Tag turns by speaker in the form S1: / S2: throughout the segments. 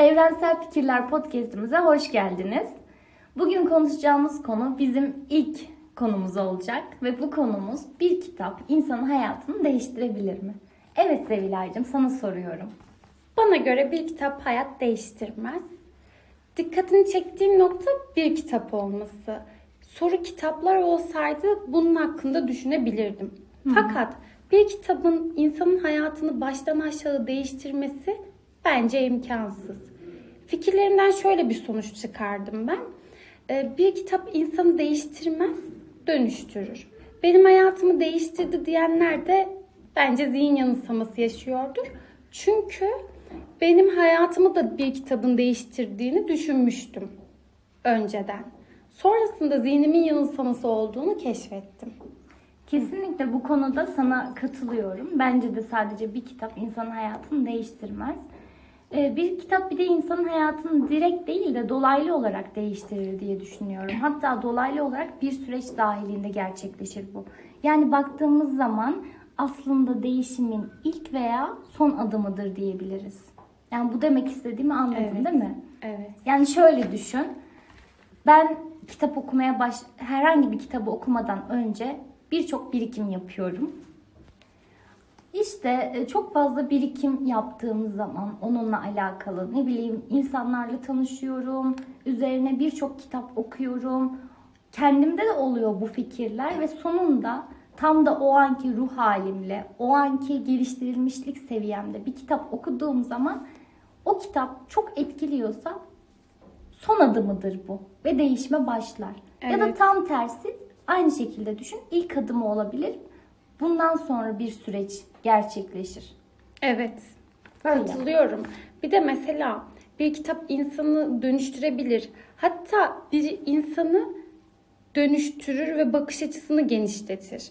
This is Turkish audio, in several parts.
S1: Evrensel Fikirler podcast'imize hoş geldiniz. Bugün konuşacağımız konu bizim ilk konumuz olacak ve bu konumuz bir kitap insanın hayatını değiştirebilir mi? Evet Sevilay'cığım sana soruyorum.
S2: Bana göre bir kitap hayat değiştirmez. Dikkatini çektiğim nokta bir kitap olması. Soru kitaplar olsaydı bunun hakkında düşünebilirdim. Fakat bir kitabın insanın hayatını baştan aşağı değiştirmesi bence imkansız. Fikirlerimden şöyle bir sonuç çıkardım ben. Ee, Bir kitap insanı değiştirmez, dönüştürür. Benim hayatımı değiştirdi diyenler de bence zihin yanılsaması yaşıyordur. Çünkü benim hayatımı da bir kitabın değiştirdiğini düşünmüştüm önceden. Sonrasında zihnimin yanılsaması olduğunu keşfettim.
S1: Kesinlikle bu konuda sana katılıyorum. Bence de sadece bir kitap insanın hayatını değiştirmez. Ee, Bir kitap bir de insanın hayatını direkt değil de dolaylı olarak değiştirir diye düşünüyorum. Hatta dolaylı olarak bir süreç dahilinde gerçekleşir bu. Yani baktığımız zaman aslında değişimin ilk veya son adımıdır diyebiliriz. Yani bu demek istediğimi anladın
S2: Evet.
S1: değil mi?
S2: Evet.
S1: Yani şöyle düşün. Ben kitap okumaya baş herhangi bir kitabı okumadan önce birçok birikim yapıyorum. İşte e, çok fazla birikim yaptığım zaman onunla alakalı ne bileyim insanlarla tanışıyorum. Üzerine birçok kitap okuyorum. Kendimde de oluyor bu fikirler ve sonunda tam da o anki ruh halimle, o anki geliştirilmişlik seviyemde bir kitap okuduğum zaman o kitap çok etkiliyorsa son adımıdır bu ve değişme başlar. Ya da
S2: Evet.
S1: tam tersi aynı şekilde düşün. İlk adımı olabilir. Bundan sonra bir süreç gerçekleşir.
S2: Evet.
S1: Böyle.
S2: Katılıyorum. Bir de mesela bir kitap insanı dönüştürebilir. Hatta bir insanı dönüştürür ve bakış açısını genişletir.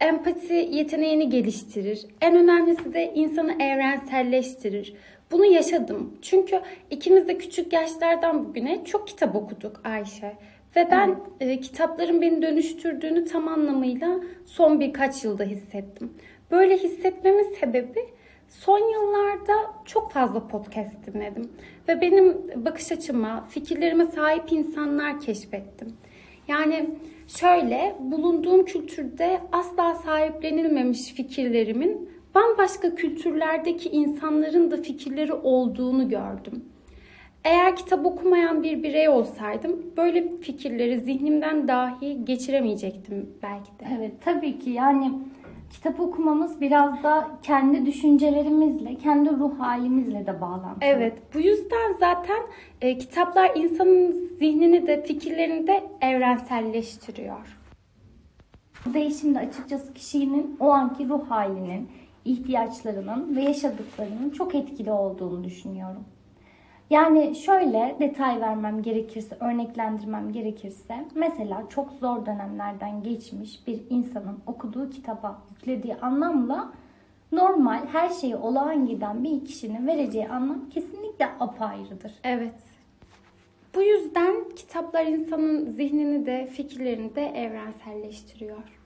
S2: Empati yeteneğini geliştirir. En önemlisi de insanı evrenselleştirir. Bunu yaşadım. Çünkü ikimiz de küçük yaşlardan bugüne çok kitap okuduk Ayşe. Ve ben e, kitapların beni dönüştürdüğünü tam anlamıyla son birkaç yılda hissettim. Böyle hissetmemin sebebi son yıllarda çok fazla podcast dinledim. Ve benim bakış açıma, fikirlerime sahip insanlar keşfettim. Yani şöyle bulunduğum kültürde asla sahiplenilmemiş fikirlerimin bambaşka kültürlerdeki insanların da fikirleri olduğunu gördüm. Eğer kitap okumayan bir birey olsaydım böyle fikirleri zihnimden dahi geçiremeyecektim belki de.
S1: Evet tabii ki yani kitap okumamız biraz da kendi düşüncelerimizle, kendi ruh halimizle de bağlantılı.
S2: Evet, bu yüzden zaten e, kitaplar insanın zihnini de fikirlerini de evrenselleştiriyor.
S1: Bu değişim de açıkçası kişinin o anki ruh halinin, ihtiyaçlarının ve yaşadıklarının çok etkili olduğunu düşünüyorum. Yani şöyle detay vermem gerekirse, örneklendirmem gerekirse, mesela çok zor dönemlerden geçmiş bir insanın okuduğu kitaba yüklediği anlamla normal her şeyi olağan giden bir kişinin vereceği anlam kesinlikle apayrıdır.
S2: Evet. Bu yüzden kitaplar insanın zihnini de fikirlerini de evrenselleştiriyor.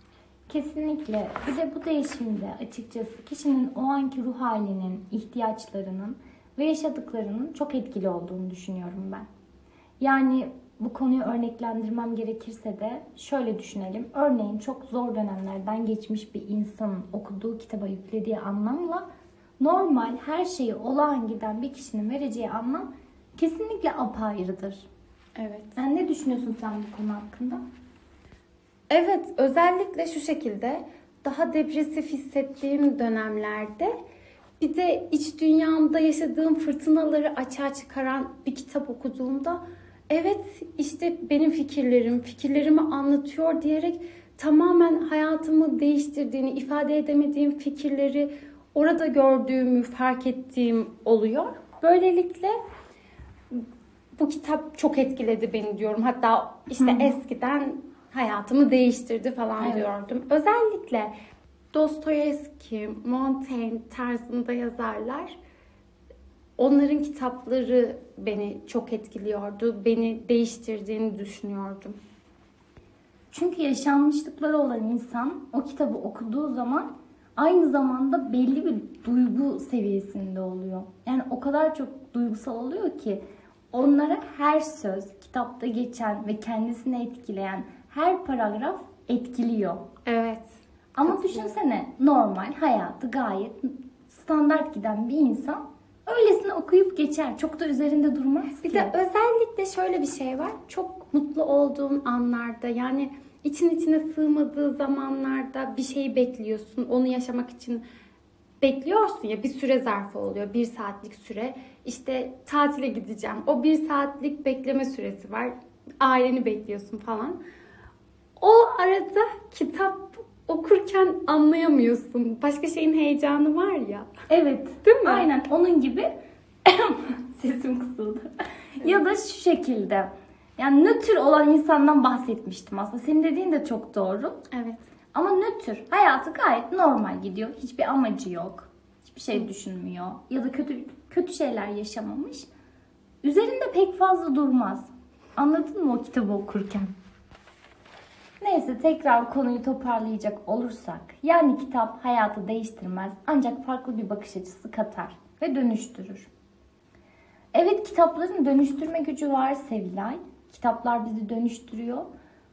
S1: Kesinlikle. Bir de bu değişimde açıkçası kişinin o anki ruh halinin, ihtiyaçlarının ve yaşadıklarının çok etkili olduğunu düşünüyorum ben. Yani bu konuyu örneklendirmem gerekirse de şöyle düşünelim. Örneğin çok zor dönemlerden geçmiş bir insanın okuduğu kitaba yüklediği anlamla normal her şeyi olağan giden bir kişinin vereceği anlam kesinlikle apayrıdır.
S2: Evet.
S1: Yani ne düşünüyorsun sen bu konu hakkında?
S2: Evet, özellikle şu şekilde daha depresif hissettiğim dönemlerde bir de iç dünyamda yaşadığım fırtınaları açığa çıkaran bir kitap okuduğumda evet işte benim fikirlerim, fikirlerimi anlatıyor diyerek tamamen hayatımı değiştirdiğini, ifade edemediğim fikirleri orada gördüğümü fark ettiğim oluyor. Böylelikle bu kitap çok etkiledi beni diyorum. Hatta işte eskiden hayatımı değiştirdi falan
S1: Evet.
S2: diyordum. Özellikle Dostoyevski, Montaigne tarzında yazarlar onların kitapları beni çok etkiliyordu. Beni değiştirdiğini düşünüyordum.
S1: Çünkü yaşanmışlıkları olan insan o kitabı okuduğu zaman aynı zamanda belli bir duygu seviyesinde oluyor. Yani o kadar çok duygusal oluyor ki onlara her söz, kitapta geçen ve kendisini etkileyen her paragraf etkiliyor.
S2: Evet.
S1: Ama düşünsene normal hayatı gayet standart giden bir insan öylesine okuyup geçer. Çok da üzerinde durmaz
S2: Bir
S1: ki.
S2: de özellikle şöyle bir şey var. Çok mutlu olduğun anlarda yani için içine sığmadığı zamanlarda bir şeyi bekliyorsun. Onu yaşamak için bekliyorsun ya bir süre zarfı oluyor. Bir saatlik süre. İşte tatile gideceğim. O bir saatlik bekleme süresi var. Aileni bekliyorsun falan. O arada kitap okurken anlayamıyorsun. Başka şeyin heyecanı var ya.
S1: Evet.
S2: Değil mi?
S1: Aynen onun gibi sesim kısıldı. ya da şu şekilde. Yani nötr olan insandan bahsetmiştim aslında. Senin dediğin de çok doğru.
S2: Evet.
S1: Ama nötr. Hayatı gayet normal gidiyor. Hiçbir amacı yok. Hiçbir şey düşünmüyor. Ya da kötü kötü şeyler yaşamamış. Üzerinde pek fazla durmaz. Anladın mı o kitabı okurken? Neyse tekrar konuyu toparlayacak olursak. Yani kitap hayatı değiştirmez ancak farklı bir bakış açısı katar ve dönüştürür. Evet kitapların dönüştürme gücü var Sevilay. Kitaplar bizi dönüştürüyor.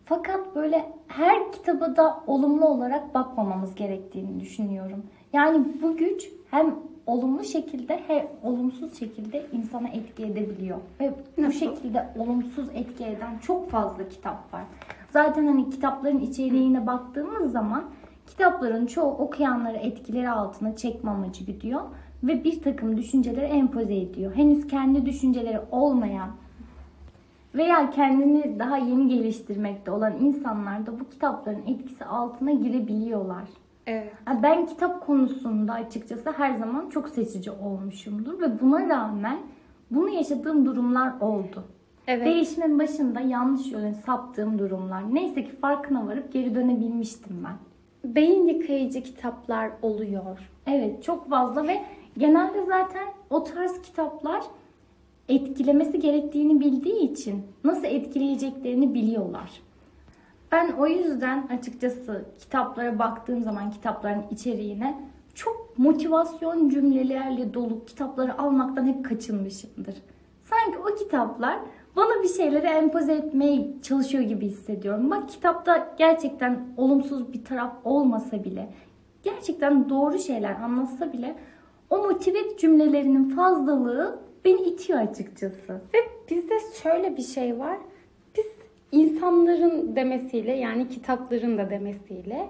S1: Fakat böyle her kitaba da olumlu olarak bakmamamız gerektiğini düşünüyorum. Yani bu güç hem olumlu şekilde hem olumsuz şekilde insana etki edebiliyor. Ve bu şekilde olumsuz etki eden çok fazla kitap var. Zaten hani kitapların içeriğine baktığımız zaman kitapların çoğu okuyanları etkileri altına çekme amacı gidiyor ve bir takım düşünceleri empoze ediyor. Henüz kendi düşünceleri olmayan veya kendini daha yeni geliştirmekte olan insanlar da bu kitapların etkisi altına girebiliyorlar.
S2: Evet.
S1: Ben kitap konusunda açıkçası her zaman çok seçici olmuşumdur ve buna rağmen bunu yaşadığım durumlar oldu.
S2: Evet.
S1: Değişimin başında yanlış yöne saptığım durumlar. Neyse ki farkına varıp geri dönebilmiştim ben.
S2: Beyin yıkayıcı kitaplar oluyor.
S1: Evet çok fazla ve genelde zaten o tarz kitaplar etkilemesi gerektiğini bildiği için nasıl etkileyeceklerini biliyorlar. Ben o yüzden açıkçası kitaplara baktığım zaman kitapların içeriğine çok motivasyon cümlelerle dolu kitapları almaktan hep kaçınmışımdır. Sanki o kitaplar bana bir şeyleri empoze etmeye çalışıyor gibi hissediyorum. Bak kitapta gerçekten olumsuz bir taraf olmasa bile, gerçekten doğru şeyler anlatsa bile o motive cümlelerinin fazlalığı beni itiyor açıkçası.
S2: Ve bizde şöyle bir şey var. Biz insanların demesiyle yani kitapların da demesiyle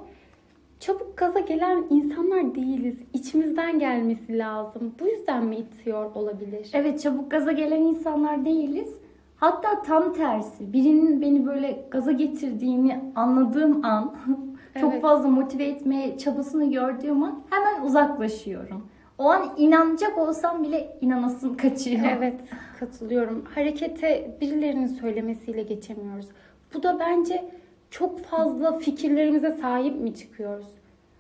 S2: çabuk gaza gelen insanlar değiliz. İçimizden gelmesi lazım. Bu yüzden mi itiyor olabilir?
S1: Evet çabuk gaza gelen insanlar değiliz. Hatta tam tersi. Birinin beni böyle gaza getirdiğini anladığım an, çok
S2: Evet.
S1: fazla motive etmeye çabasını gördüğüm an hemen uzaklaşıyorum. O an inanacak olsam bile inanasım kaçıyor.
S2: Evet, katılıyorum. Harekete birilerinin söylemesiyle geçemiyoruz. Bu da bence çok fazla fikirlerimize sahip mi çıkıyoruz?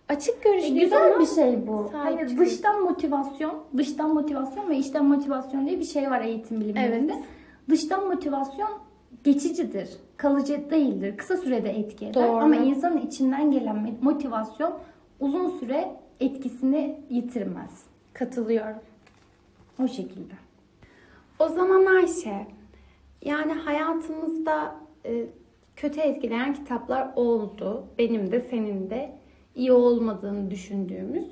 S2: Açık
S1: E,
S2: görüşlüyüz
S1: güzel bir şey bu.
S2: çıkıyoruz.
S1: dıştan motivasyon, dıştan motivasyon ve içten motivasyon diye bir şey var eğitim bilimlerinde.
S2: Evet.
S1: Dıştan motivasyon geçicidir, kalıcı değildir. Kısa sürede etki eder.
S2: Doğru.
S1: Ama insanın içinden gelen motivasyon uzun süre etkisini yitirmez.
S2: katılıyorum.
S1: O şekilde.
S2: O zaman Ayşe, yani hayatımızda e, kötü etkileyen kitaplar oldu. Benim de senin de iyi olmadığını düşündüğümüz.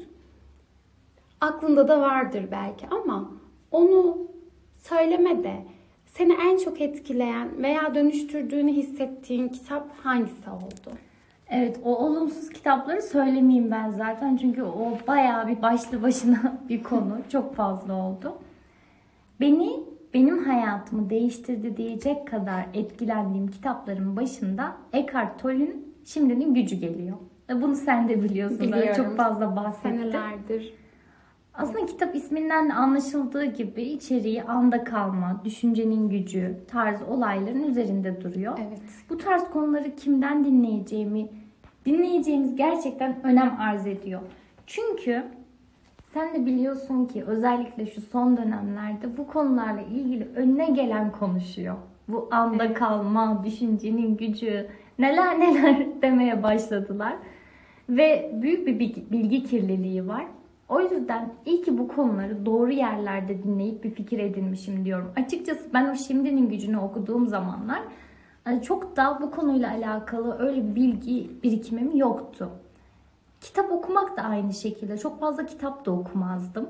S2: Aklında da vardır belki ama onu söyleme de seni en çok etkileyen veya dönüştürdüğünü hissettiğin kitap hangisi oldu?
S1: Evet o olumsuz kitapları söylemeyeyim ben zaten çünkü o bayağı bir başlı başına bir konu. Çok fazla oldu. Beni benim hayatımı değiştirdi diyecek kadar etkilendiğim kitapların başında Eckhart Tolle'nin Şimdinin Gücü geliyor. Bunu sen de biliyorsun.
S2: Biliyorum.
S1: Çok fazla bahsettim.
S2: Senelerdir.
S1: Aslında kitap isminden de anlaşıldığı gibi içeriği anda kalma, düşüncenin gücü, tarz olayların üzerinde duruyor.
S2: Evet.
S1: Bu tarz konuları kimden dinleyeceğimi, dinleyeceğimiz gerçekten önem arz ediyor. Çünkü sen de biliyorsun ki özellikle şu son dönemlerde bu konularla ilgili önüne gelen konuşuyor. Bu anda
S2: Evet.
S1: kalma, düşüncenin gücü, neler neler demeye başladılar. ve büyük bir bilgi kirliliği var. O yüzden iyi ki bu konuları doğru yerlerde dinleyip bir fikir edinmişim diyorum. Açıkçası ben o şimdinin gücünü okuduğum zamanlar e, çok da bu konuyla alakalı öyle bir bilgi birikimim yoktu. Kitap okumak da aynı şekilde. Çok fazla kitap da okumazdım.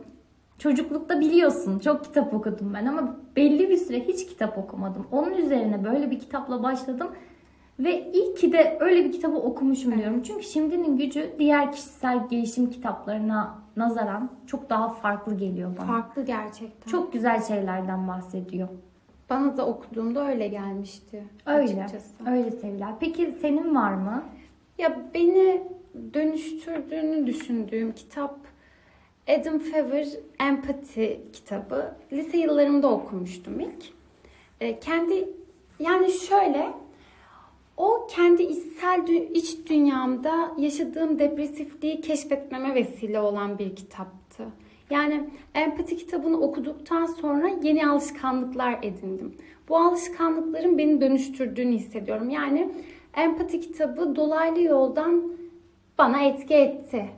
S1: Çocuklukta biliyorsun çok kitap okudum ben ama belli bir süre hiç kitap okumadım. Onun üzerine böyle bir kitapla başladım ve iyi ki de öyle bir kitabı okumuşum diyorum. Çünkü şimdinin gücü diğer kişisel gelişim kitaplarına nazaran çok daha farklı geliyor bana.
S2: Farklı gerçekten.
S1: Çok güzel şeylerden bahsediyor.
S2: Bana da okuduğumda öyle gelmişti.
S1: Öyle.
S2: Açıkçası.
S1: Öyle Seviler. Peki senin var mı?
S2: Ya beni dönüştürdüğünü düşündüğüm kitap Adam Fever Empati kitabı. Lise yıllarımda okumuştum ilk. E, kendi yani şöyle o kendi içsel iç dünyamda yaşadığım depresifliği keşfetmeme vesile olan bir kitaptı. Yani empati kitabını okuduktan sonra yeni alışkanlıklar edindim. Bu alışkanlıkların beni dönüştürdüğünü hissediyorum. Yani empati kitabı dolaylı yoldan bana etki etti.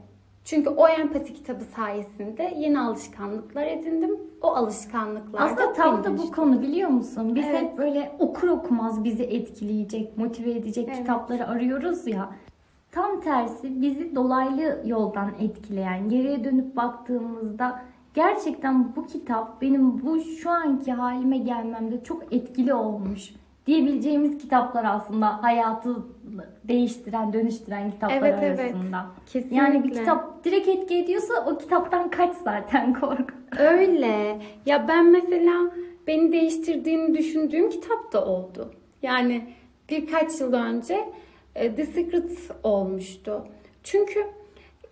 S2: Çünkü o empati kitabı sayesinde yeni alışkanlıklar edindim. O alışkanlıklar
S1: Aslında tam da bu konu biliyor musun? Biz
S2: evet.
S1: hep böyle okur okumaz bizi etkileyecek, motive edecek evet. kitapları arıyoruz ya. Tam tersi bizi dolaylı yoldan etkileyen, geriye dönüp baktığımızda gerçekten bu kitap benim bu şu anki halime gelmemde çok etkili olmuş diyebileceğimiz kitaplar aslında hayatı değiştiren, dönüştüren kitaplar
S2: evet,
S1: arasında.
S2: Evet, kesinlikle.
S1: Yani bir kitap direkt etki ediyorsa o kitaptan kaç zaten kork.
S2: Öyle. Ya ben mesela beni değiştirdiğini düşündüğüm kitap da oldu. Yani birkaç yıl önce e, The Secret olmuştu. Çünkü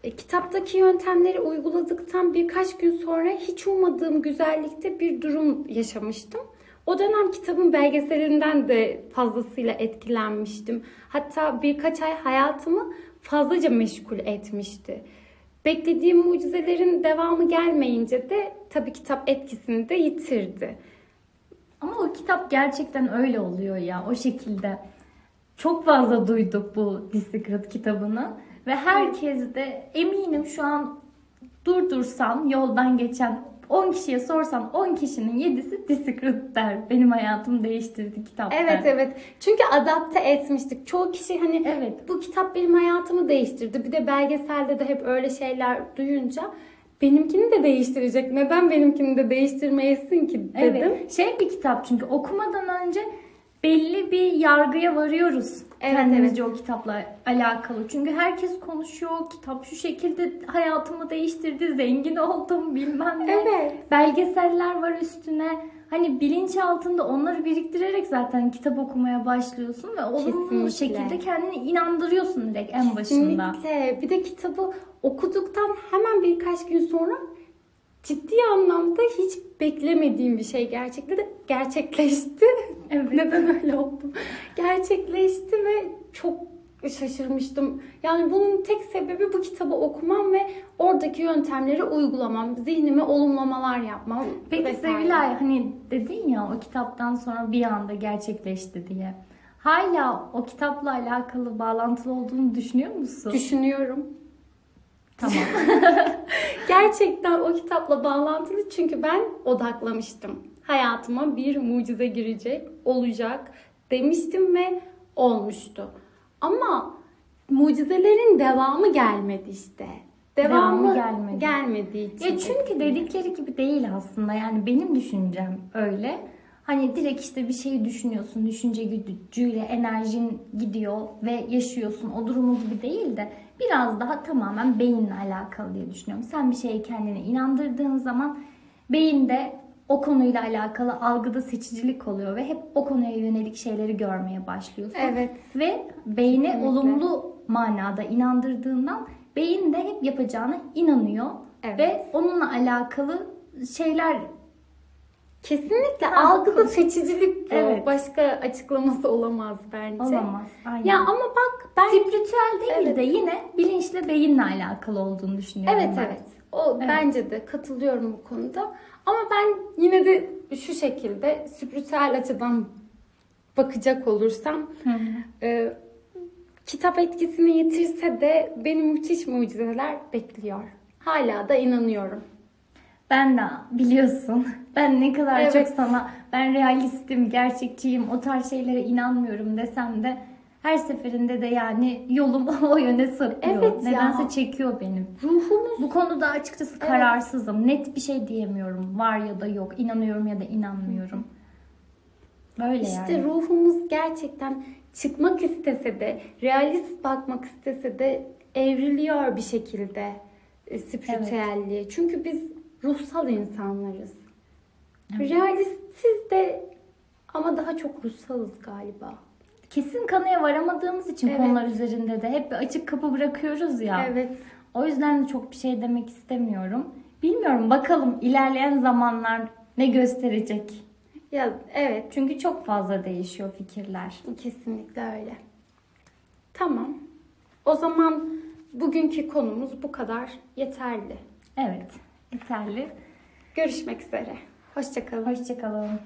S2: e, kitaptaki yöntemleri uyguladıktan birkaç gün sonra hiç ummadığım güzellikte bir durum yaşamıştım. O dönem kitabın belgeselinden de fazlasıyla etkilenmiştim. Hatta birkaç ay hayatımı fazlaca meşgul etmişti. Beklediğim mucizelerin devamı gelmeyince de tabii kitap etkisini de yitirdi.
S1: Ama o kitap gerçekten öyle oluyor ya o şekilde. Çok fazla duyduk bu The kitabını ve herkes de eminim şu an durdursan yoldan geçen 10 kişiye sorsan 10 kişinin 7'si The Secret der. Benim hayatımı değiştirdi kitap
S2: Evet evet. Çünkü adapte etmiştik. Çoğu kişi hani
S1: evet.
S2: bu kitap benim hayatımı değiştirdi. Bir de belgeselde de hep öyle şeyler duyunca benimkini de değiştirecek. Neden benimkini de değiştirmeyesin ki dedim.
S1: Evet. Şey bir kitap çünkü okumadan önce belli bir yargıya varıyoruz evet, kendimizce evet. o kitapla alakalı. Çünkü herkes konuşuyor. Kitap şu şekilde hayatımı değiştirdi. Zengin oldum bilmem ne.
S2: Evet.
S1: Belgeseller var üstüne. Hani bilinç altında onları biriktirerek zaten kitap okumaya başlıyorsun ve olumlu şekilde kendini inandırıyorsun direkt en başında.
S2: Kesinlikle. Bir de kitabı okuduktan hemen birkaç gün sonra ciddi anlamda hiç beklemediğim bir şey gerçekten de gerçekleşti.
S1: Evet.
S2: Neden öyle oldum? Gerçekleşti ve çok şaşırmıştım. Yani bunun tek sebebi bu kitabı okumam ve oradaki yöntemleri uygulamam, zihnime olumlamalar yapmam.
S1: Peki Sevilay hani dedin ya o kitaptan sonra bir anda gerçekleşti diye. Hala o kitapla alakalı bağlantılı olduğunu düşünüyor musun?
S2: Düşünüyorum.
S1: Tamam.
S2: Gerçekten o kitapla bağlantılı çünkü ben odaklamıştım. Hayatıma bir mucize girecek, olacak demiştim ve olmuştu. Ama mucizelerin devamı gelmedi işte. Devamı, devamı gelmedi. gelmediği için.
S1: Ya çünkü dedikleri gibi değil aslında. Yani benim düşüncem öyle. Hani direkt işte bir şeyi düşünüyorsun, düşünce gücüyle enerjin gidiyor ve yaşıyorsun. O durumu gibi değil de biraz daha tamamen beyinle alakalı diye düşünüyorum. Sen bir şeye kendine inandırdığın zaman beyinde o konuyla alakalı algıda seçicilik oluyor ve hep o konuya yönelik şeyleri görmeye başlıyorsun.
S2: Evet.
S1: Ve beyne Kesinlikle. olumlu manada inandırdığından beyin de hep yapacağına inanıyor evet. ve onunla alakalı şeyler
S2: Kesinlikle ha, algıda seçicilik bu. Evet. Başka açıklaması olamaz bence.
S1: Olamaz. Aynen.
S2: Ya ama bak ben
S1: spiritüel değil evet. de yine bilinçle beyinle alakalı olduğunu düşünüyorum.
S2: Evet
S1: ben.
S2: evet. O evet. bence de katılıyorum bu konuda. Ama ben yine de şu şekilde spiritüel açıdan bakacak olursam e, kitap etkisini yitirse de beni müthiş mucizeler bekliyor. Hala da inanıyorum.
S1: Ben de biliyorsun. Ben ne kadar
S2: Evet.
S1: çok sana ben realistim, gerçekçiyim, o tarz şeylere inanmıyorum desem de her seferinde de yani yolum o yöne sapıyor.
S2: Evet ya.
S1: Nedense çekiyor benim.
S2: Ruhumuz
S1: Bu konuda açıkçası kararsızım. Net bir şey diyemiyorum. Var ya da yok. İnanıyorum ya da inanmıyorum. Böyle
S2: işte
S1: yani.
S2: ruhumuz gerçekten çıkmak istese de, realist bakmak istese de evriliyor bir şekilde e, spiritüelliğe. Çünkü biz ruhsal insanlarız. Realistiz de ama daha çok ruhsalız galiba.
S1: Kesin kanıya varamadığımız için
S2: Evet.
S1: konular üzerinde de hep bir açık kapı bırakıyoruz ya.
S2: Evet.
S1: O yüzden de çok bir şey demek istemiyorum. Bilmiyorum bakalım ilerleyen zamanlar ne gösterecek.
S2: Ya evet,
S1: Çünkü çok fazla değişiyor fikirler.
S2: kesinlikle öyle. Tamam. O zaman bugünkü konumuz bu kadar yeterli.
S1: Evet, yeterli.
S2: Görüşmek üzere. Hoşçakalın.
S1: Hoşçakalın.